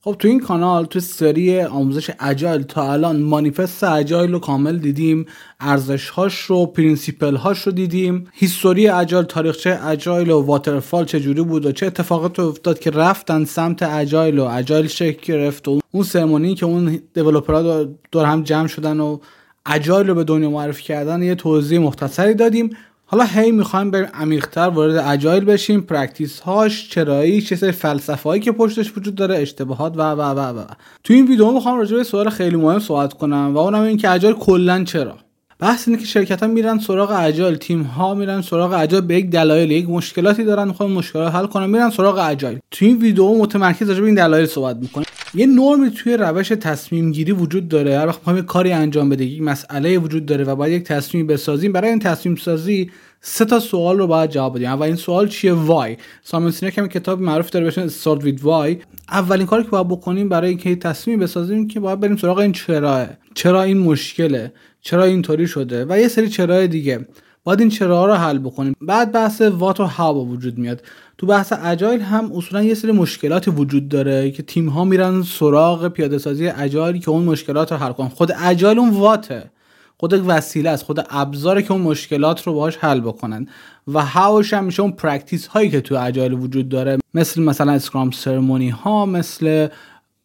خب تو این کانال تو سری آموزش Agile تا الان مانیفست Agile رو کامل دیدیم ارزش هاش رو principle هاش رو دیدیم. history Agile تاریخچه Agile و Waterfall چجوری بود و چه اتفاقات افتاد که رفتن سمت Agile و Agile شکل گرفت و اون ceremony که اون developer ها دور هم جمع شدن و Agile رو به دنیا معرفی کردن یه توضیح مختصری دادیم. حالا هی می‌خوایم بریم عمیقتر وارد Agile بشیم. practice هاش چرایی چه سری فلسفه هایی که پشتش وجود داره اشتباهات و و و و. تو این ویدیو می‌خوام راجع به سوال خیلی مهم صحبت کنم و اونم این که اجایل کلا چرا؟ بحث اینه که شرکت ها میرن سراغ اجایل تیم ها میرن سراغ اجایل به یک دلایل یک مشکلاتی دارن می‌خوان مشکلات حل کنن میرن سراغ اجایل. تو این ویدیو متمرکز راجع به این دلایل صحبت می‌کنیم. یه نرمی توی روش تصمیم گیری وجود داره. هر وقت کاری انجام بده یک مسئله وجود داره و باید یک تصمیم بسازیم برای این تصمیم سازی سه تا سوال رو باید جواب بدیم. اولین سوال چیه؟ وای. سامون سینک هم کتاب معروف داره بهش استارت وید وای اولین کاری که باید بکنیم برای اینکه تصمیم بسازیم که باید بریم سراغ این چراه چرا این مشکله؟ چرا اینطوری شده؟ و یه سری چرای دیگه. باید این چرا رو حل بکنیم. بعد بحث وات و هاو وجود میاد. تو بحث اجایل هم اصولا یه سری مشکلاتی وجود داره که تیم ها میرن سراغ پیاده سازی اجایل که اون مشکلات رو حل کنن. خود اجایل اون واته. خود وسیله است. خود ابزاره که اون مشکلات رو باهاش حل بکنن. و how ش هم میشه اون practice هایی که تو Agile وجود داره. مثل مثلا Scrum ceremony ها مثل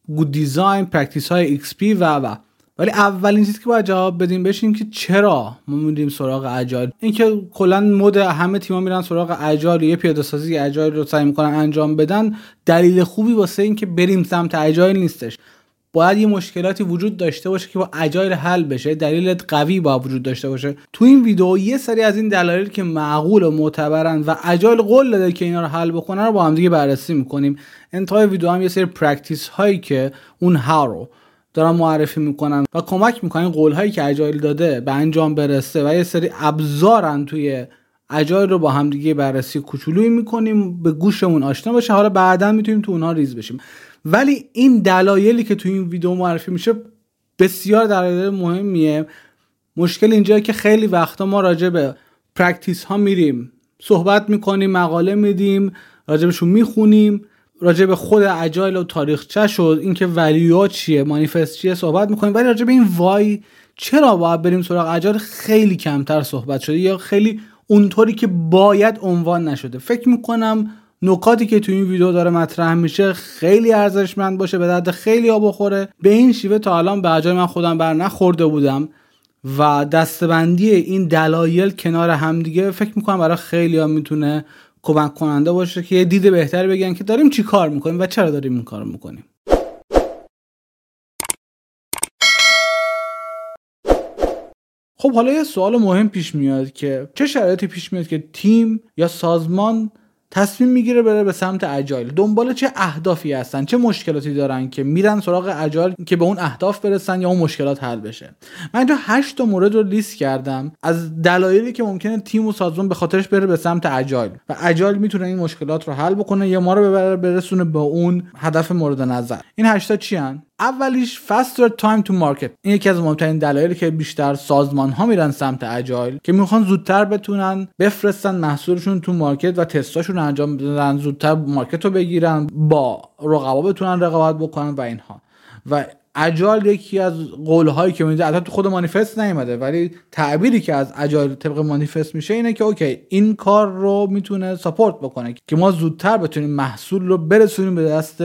good design practice های پی و و. ولی اولین چیزی که باید جواب بدیم بهش این که چرا ما میریم سراغ Agile اینکه کلا مد همه تیم‌ها میرن سراغ Agile یه پیاده سازی Agile رو سعی می‌کنن انجام بدن. دلیل خوبی واسه اینکه بریم سمت Agile نیستش. باید یه مشکلاتی وجود داشته باشه که با Agile حل بشه. دلیل قوی باید وجود داشته باشه. تو این ویدیو یه سری از این دلایل که معقول و معتبرن و Agile قول داده که اینا رو حل بکنن رو با هم دیگه بررسی می‌کنیم. انتهای ویدیو هم یه سری practice هایی که اون ها رو دارن معرفی می‌کنن و کمک می‌کنن قول هایی که Agile داده به انجام برسه و یه سری ابزارن توی Agile رو با همدیگه بررسی کوچولویی می‌کنیم به گوشمون آشنا باشه. حالا بعدا می‌تونیم تو اونها ریز بشیم. ولی این دلایلی که تو این ویدیو معرفی میشه بسیار دلایل مهمیه. مشکل اینجا که خیلی وقتا ما راجع به practice ها میریم. صحبت می‌کنیم مقاله میدیم راجبشون می‌خونیم. راجع به خود اجایل و تاریخچه شد. اینکه ولیو چیه مانیفست چیه صحبت می‌کنیم. ولی راجع به این وای چرا باید بریم سراغ اجایل؟ خیلی کمتر صحبت شده یا خیلی اونطوری که باید عنوان نشده. فکر می‌کنم نکاتی که تو این ویدیو داره مطرح میشه خیلی ارزشمند باشه به درد خیلی ها بخوره. به این شیوه تا الان به اجای من خودم بر نخورده بودم و دستبندی این دلایل کنار همدیگه فکر می‌کنم برای خیلی ها می‌تونه کمک کننده باشه که یه دید بهتری بگن که داریم چی کار می‌کنیم و چرا داریم این کار می‌کنیم. خب حالا یه سوال مهم پیش میاد که چه شرایطی پیش میاد که تیم یا سازمان تصمیم می‌گیره بره به سمت اجایل. دنبال چه اهدافی هستن چه مشکلاتی دارن که میرن سراغ اجایل که به اون اهداف برسن یا اون مشکلات حل بشه. من اینجا 8 تا مورد رو لیست کردم از دلایلی که ممکنه تیم و سازمان به خاطرش بره به سمت اجایل. و اجایل می‌تونه این مشکلات رو حل بکنه یا ما رو ببره برسونه به اون هدف مورد نظر. این 8 تا چی هن؟ اولیش faster time to market. این یکی از مهمترین دلایلی که بیشتر سازمان ها میرن سمت اجایل که می‌خوان زودتر بتونن بفرستن محصولشون تو مارکت و تستاشون انجام بدن زودتر مارکت رو بگیرن با رقبا بتونن رقابت بکنن و اینها. و Agile یکی از قول هایی که میده تو خود مانیفست نیومده ولی تعبیری که از Agile طبق مانیفست میشه اینه که okay این کار رو می‌تونه support بکنه که ما زودتر بتونیم محصول رو برسونیم به دست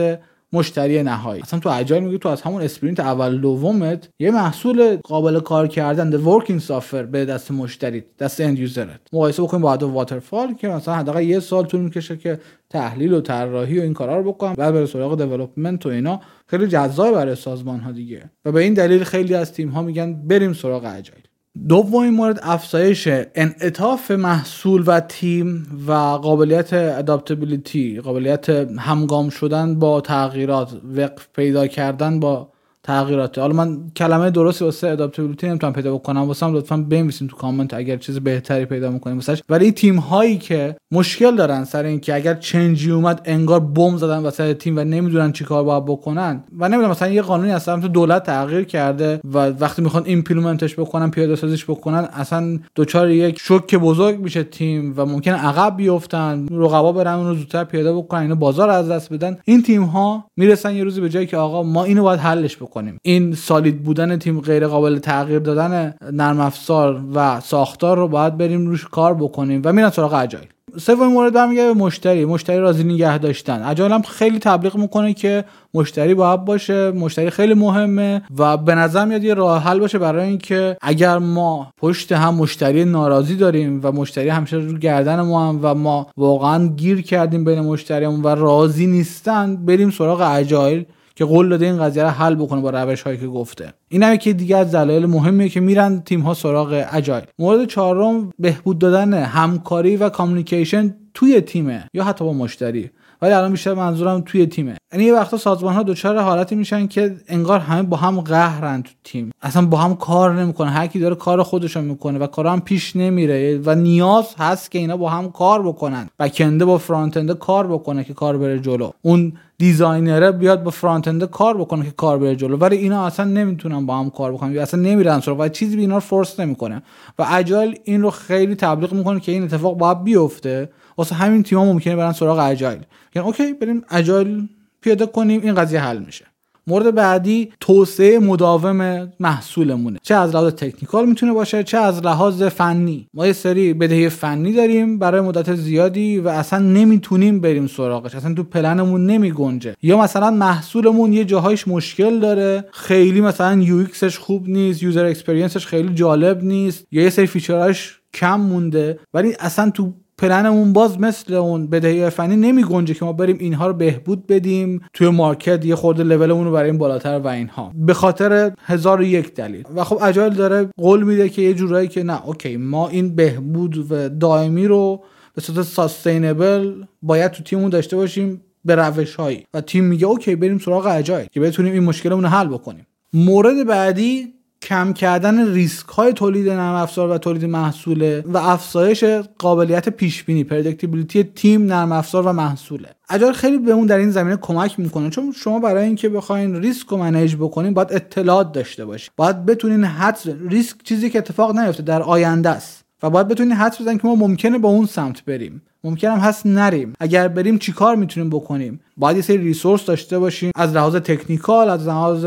مشتری نهایی. اصلا تو Agile میگه تو از همون sprint اول دومت یه محصول قابل کار کردن working software به دست مشتری دست end user ت مقایسه بکنیم با Waterfall که مثلا حداقل یه سال طول می‌کشه که تحلیل و طراحی و این کارا رو بکنم بعد بره سراغ development و اینا. خیلی جذاب برای سازمان ها دیگه. و به این دلیل خیلی از تیم ها میگن بریم سراغ Agile دومین مورد افزایش انعطاف محصول و تیم و قابلیت adaptability قابلیت همگام شدن با تغییرات وفق پیدا کردن با تغییرات حالا من کلمه درستی واسه adaptability نمی‌تونم پیدا بکنم. واسه هم لطفا بنویسین تو کامنت اگر چیز بهتری پیدا می‌کنیم واسش. ولی تیم هایی که مشکل دارن سر اینکه اگر change ی اومد انگار بمب زدن واسه تیم و نمی‌دونن چیکار باید بکنن و نمی‌دونم مثلا یه قانونی اصلا تو دولت تغییر کرده و وقتی می‌خوان implement ش بکنن پیاده سازیش بکنن اصلا دچار یک شوک بزرگ میشه تیم و ممکن عقب بیفتن رقبا برن اون رو زودتر پیاده بکنن اینو بازار از دست بدن. این تیم ها می‌رسن یه روزی به جایی که آقا ما اینو باید حلش بکنیم این سالید بودن تیم غیر قابل تغییر دادن نرم افزار و ساختار رو باید بریم روش کار بکنیم. و میرن سراغ اجایل. سومین مورد برمیگرده به مشتری. مشتری راضی نگه داشتن. اجایل هم خیلی تبلیغ می‌کنه که مشتری باید باشه. مشتری خیلی مهمه و به نظر میاد یه راه حل باشه برای اینکه اگر ما پشت هم مشتری ناراضی داریم و مشتری همیشه رو گردن ما هم و ما واقعا گیر کردیم بین مشتریمون و راضی نیستن بریم سراغ اجایل. که قول داده این قضیه رو حل بکنه با روش هایی که گفته. این هم که دیگه از دلایل مهمیه که میرن تیم ها سراغ اجایل مورد چهارم بهبود دادن همکاری و کامیکیشن توی تیمه یا حتی با مشتری. ولی الان بیشتر منظورم توی تیمه. یعنی یه وقتا سازمان ها دچار حالتی میشن که انگار همه با هم قهرن تو تیم. اصلا با هم کار نمی‌کنه هر کی داره کار خودش می‌کنه و کار هم پیش نمیره. و نیاز هست که اینا با هم کار بکنن. بکنده با فرانت کار بکنه که کار بره جلو. اون دیزاینره بیاد با فرانت کار بکنه که کار بره جلو. ولی اینا اصلا نمی‌تونن با هم کار بکنن. اصلا نمیرن سراغ. و چیزی به اینا رو فورس نمی‌کنه. و اجایل این رو خیلی تبلیغ می‌کنه که این اتفاق باید بیفته. واسه همین تیم‌ها ممکنه برن سراغ اجایل. یعنی اوکی بریم اجایل پیاده کنیم این قضیه حل میشه. مورد بعدی توسعه مداوم محصولمونه. چه از لحاظ تکنیکال می‌تونه باشه چه از لحاظ فنی. ما یه سری بدهی فنی داریم برای مدت زیادی و اصلا نمی‌تونیم بریم سراغش. اصلا تو پلنمون نمیگنجه. یا مثلا محصولمون یه جاهایش مشکل داره. خیلی مثلا یو خوب نیست user experience ش خیلی جالب نیست. یا یه سری feature هاش کم مونده. ولی اصلا تو پلنمون باز مثل اون بدهی فنی نمی گنجه که ما بریم اینها رو بهبود بدیم. توی market یه خورده لولمون رو بریم بالاتر و اینها. به خاطر هزار و یک دلیل. و خب Agile داره قول میده که یه جورایی که نه okay ما این بهبود و دائمی رو به صورت sustainable باید تو تیممون داشته باشیم به روش هایی و تیم میگه okay بریم سراغ Agile که بتونیم این مشکلمون رو حل بکنیم. مورد بعدی کم کردن ریسک های تولید نرم افزار و تولید محصوله و افزایش قابلیت پیش بینی predictability تیم نرم افزار و محصوله. Agile خیلی بهمون در این زمینه کمک می‌کنه. چون شما برای اینکه بخواین ریسک رو manage بکنین باید اطلاعات داشته باشید باید بتونین حد ریسک چیزی که اتفاق نیفته در آینده است. و باید بتونین حدس بزنید که ما ممکنه با اون سمت بریم. ممکنم هست نریم. اگر بریم چیکار می‌تونیم بکنیم؟ باید یه سری resource داشته باشیم. از لحاظ technical از لحاظ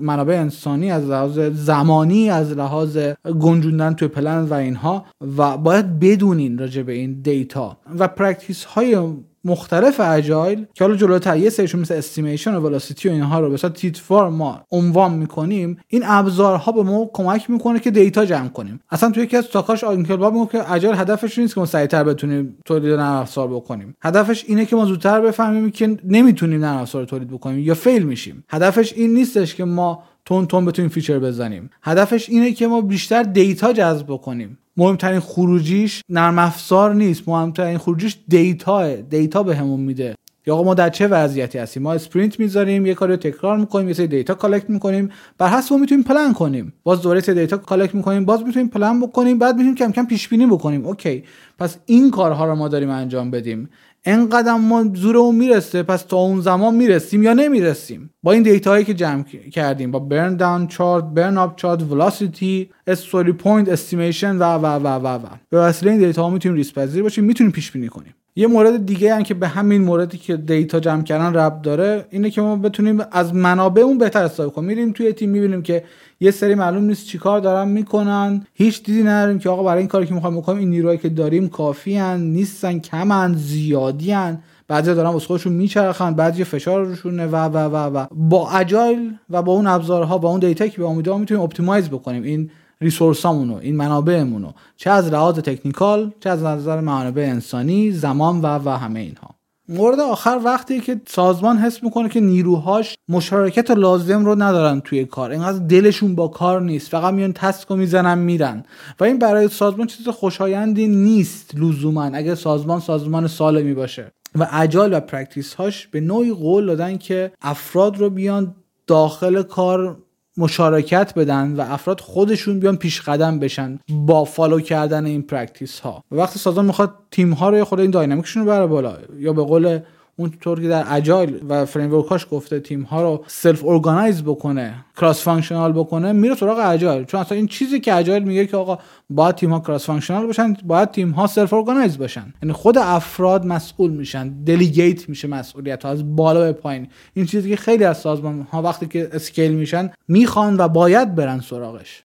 منابع انسانی از لحاظ زمانی از لحاظ گنجوندن توی پلن و اینها. و باید بدونین راجع به این data. و practice های مختلف Agile که حالا جلوتر یه سریشون مثل estimation و velocity و اینها رو به صورت تیتروار ما عنوان می‌کنیم این ابزارها به ما کمک می‌کنه که data جمع کنیم. اصلا توی یکی از talk هاش Uncle Bob که Agile هدفش نیست که ما سریعتر بتونیم تولید نرم افزار بکنیم. هدفش اینه که ما زودتر بفهمیم که نمی‌تونیم نرم افزار تولید بکنیم یا fail میشیم. هدفش این نیستش که ما تند تند بتونیم feature بزنیم. هدفش اینه که ما بیشتر data جذب کنیم مهمترین خروجیش نرم افزار نیست. مهمترین خروجیش data data بهمون میده. یا آقا ما در چه وضعیتی هستیم؟ ما sprint می‌ذاریم یه کاری رو تکرار می‌کنیم یه سری data collect می‌کنیم. بر حسب اون می‌تونیم پلن کنیم. باز دوباره یه سری data collect می‌کنیم باز می‌تونیم پلن بکنیم بعد می‌تونیم کم کم پیش بینی بکنیم. okay. پس این کارها رو ما داریم انجام بدیم. انقدر ما زورمون می‌رسه پس تا اون زمان می‌رسیم یا نمی‌رسیم؟ با این data هایی که جمع کردیم با burn down chart burn up chart velocity story point estimation و و و و و. به وسیله این data ها می‌تونیم ریسک پذیر باشیم می‌تونیم پیش بینی کنیم. یه مورد دیگه هم که به همین موردی که data جمع کردن ربط داره اینه که ما بتونیم از منابعمون بهتر استفاده کنیم میریم توی تیم می‌بینیم که یه سری معلوم نیست چیکار دارن می‌کنن هیچ دیدی نداریم که آقا برای این کاری که می‌خوایم بکنیم این نیروهایی که داریم کافی هن. نیستن کمن زیادی هن. بعضی دارن واسه خودشون میچرخن بعضی فشار روشونه و و و و با Agile و با اون ابزارها با اون data که بهمون میده می‌تونیم optimize بکنیم این resource امونو این منابعمونو چه از لحاظ technical چه از نظر منابع انسانی زمان و و همه اینها. مورد آخر وقتی که سازمان حس می‌کنه که نیروهاش مشارکت لازم رو ندارن توی کار اینقدر دلشون با کار نیست فقط میان task و می‌زنن میرن. و این برای سازمان چیز خوشایندی نیست لزوما اگه سازمان سازمان سالمی باشه. و Agile و practice هاش به نوعی قول دادن که افراد رو بیان داخل کار مشارکت بدن و افراد خودشون بیان پیش قدم بشن با follow کردن این practice ها. وقتی سازمان می‌خواد تیم ها رو خود این dynamic شون رو بره بالا یا به قول اونطور که در Agile و framework اش گفته تیم ها رو self-organize بکنه cross-functional بکنه میره سراغ Agile. چون اصلا این چیزی که Agile میگه که آقا باید تیم ها cross-functional باشن باید تیم ها self-organize باشن یعنی خود افراد مسئول میشن delegate میشه مسئولیت ها از بالا به پایین. این چیزی که خیلی از سازمان ها وقتی که scale میشن می‌خوان و باید برن سراغش.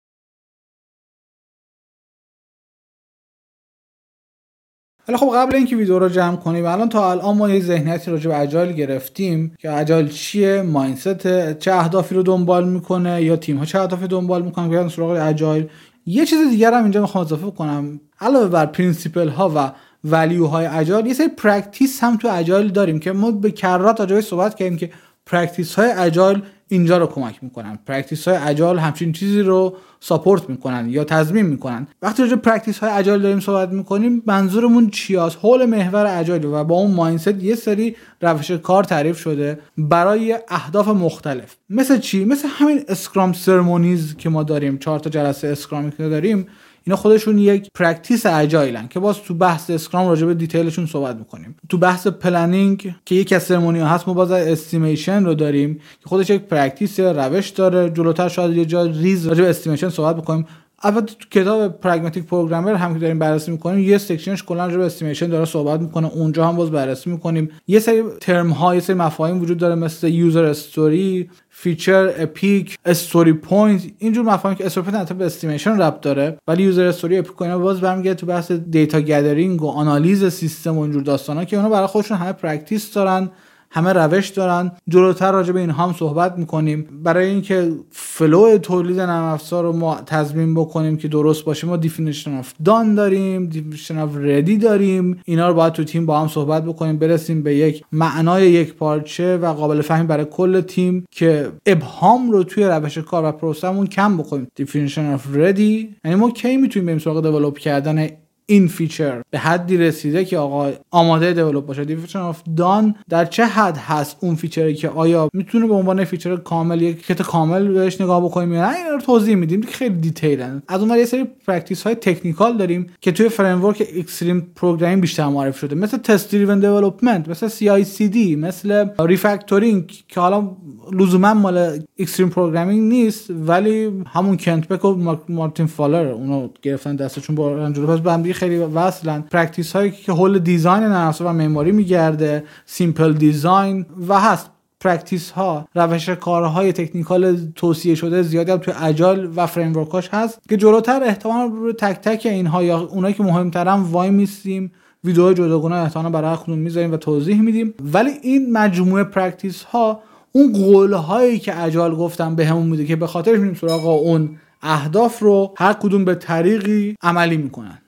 ولی خب قبل اینکه ویدیو رو جمع کنیم الان تا الان ما یه ذهنیتی راجع به Agile گرفتیم که Agile چیه mindset چه اهدافی رو دنبال می‌کنه یا تیم ها چه اهدافی دنبال می‌کنن بیان سراغ Agile. یه چیز دیگر هم اینجا می‌خوام اضافه کنم. علاوه بر principle ها و value های Agile یه سری practice هم تو Agile داریم که ما به کرات راجع صحبت کردیم که practice های Agile اینجا رو کمک می‌کنن. practice های Agile همچین چیزی رو support می‌کنن یا تضمین می‌کنن. وقتی راجع practice های Agile داریم صحبت می‌کنیم منظورمون چی است حول محور Agile و با اون mindset یه سری روش کار تعریف شده برای اهداف مختلف. مثل چی؟ مثل همین Scrum ceremonies که ما داریم. چهار تا جلسه Scrum ی که داریم. اینا خودشون یک practice Agile ن که باز تو بحث Scrum راجع به detail شون صحبت می‌کنیم. تو بحث planning که یک از ceremony هست ما باز estimation رو داریم که خودش یک practice روش داره جلوتر شاید یه جا ریز راجع به estimation صحبت بکنیم. البته تو کتاب Pragmatic Programmer هم که داریم بررسی می‌کنیم یه section ش کلا به estimation داره صحبت می‌کنه. اونجا هم باز بررسی می‌کنیم. یه سری ترم ها یه سری مفاهیم وجود داره مثل user story feature epic story point اینجور مفاهیم که story point به estimation ربط داره. ولی user story epic اینا باز برمیگرده تو بحث data gathering و آنالیز سیستم و اینجور داستانا که اونا برای خودشون همه practice دارن. همه روش دارن. جلوتر راجع به این هم صحبت می‌کنیم. برای اینکه flow تولید نرم افزار رو ما تضمین بکنیم که درست باشه ما definition of done داریم definition of ready داریم. اینا رو باید تو تیم با هم صحبت بکنیم برسیم به یک معنای یک پارچه و قابل فهم برای کل تیم که ابهام رو توی روش کار و پروسمون کم بکنیم. definition of ready یعنی ما کی می‌تونیم بریم سراغ develop کردن این feature به حدی رسیده که آقا آماده develop باشه. definition of done در چه حد هست اون feature ی که آیا می‌تونه به عنوان feature کامل یک کد کامل بهش نگاه بکنیم یا نه؟ این رو توضیح میدیم که خیلی detail ن از اون یه سری practice های technical داریم که توی framework Extreme Programming بیشتر معرفی شده. مثل test-driven development مثل CI/CD مثل refactoring که حالا لزوما مال Extreme Programming نیست ولی همون کنت بک و مارتین فاولر اونو گرفتن دستشون با جلو پس خیلی وصلن. practice هایی که حول design نرم و معماری میگرده simple design و هست. practice ها روش کارهای technical توصیه شده زیادی هم توی Agile و فریم هست که جلوتر احتمال رو تک تک اینها یا اونایی که مهمترن وای میستیم ویدیو جداگانه احتمال برای خودمون می‌ذاریم و توضیح میدیم. ولی این مجموعه practice ها اون قول هایی که Agile گفتم به میده که به خاطرش میریم سراغ اون اهداف رو هر کدوم به طریقی عملی می‌کنن.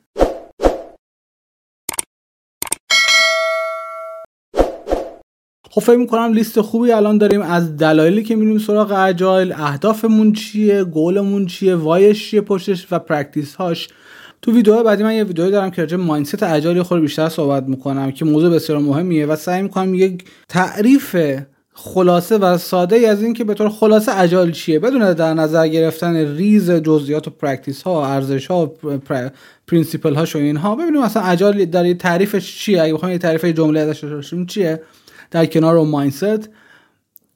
خب فکر می‌کنم لیست خوبی الان داریم. از دلایلی که میریم سراغ Agile اهدافمون چیه؟ گولمون چیه؟ why ش چیه پشتش و practice هاش تو ویدیو بعدی من یه ویدیو دارم که راجع mindset Agile خود بیشتر صحبت می‌کنم که موضوع بسیار مهمیه و سعی می‌کنم یک تعریف خلاصه و ساده ای از این که به طور خلاصه Agile چیه. بدون در نظر گرفتن ریز جزئیات و practice ها ارزش ها و principle هاش و اینها ببینیم اصلا Agile در تعریفش چیه؟ اگه بخوایم یه تعریف جمله ازش چیه؟ در کنار اون mindset.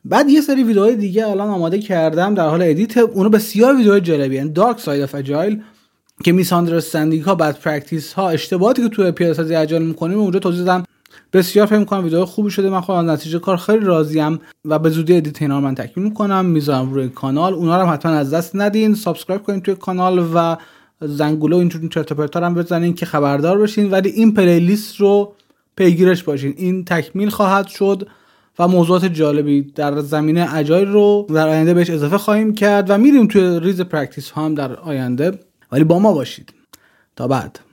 بعد یه سری ویدیوهای دیگه الان آماده کردم در حال edit. اونو بسیار ویدیوهای جالبی ان dark side of Agile که misunderstanding ها بعد practice ها اشتباهاتی که تو پیاده سازی Agile می‌کنیم اونجا توضیح دادم. بسیار فکر می‌کنم ویدیو خوبی شده. من خودم نتیجه کار خیلی راضیم و به زودی edit اینا رو من تکمیل می‌کنم. می‌ذارم روی کانال. اونا رو حتما از دست ندین. subscribe کنین توی کانال و زنگوله و اینجور هم بزنین که خبردار بشین. ولی این playlist رو پیگیرش باشین. این تکمیل خواهد شد و موضوعات جالبی در زمینه Agile رو در آینده بهش اضافه خواهیم کرد و میریم توی ریز practice هم در آینده. ولی با ما باشید. تا بعد.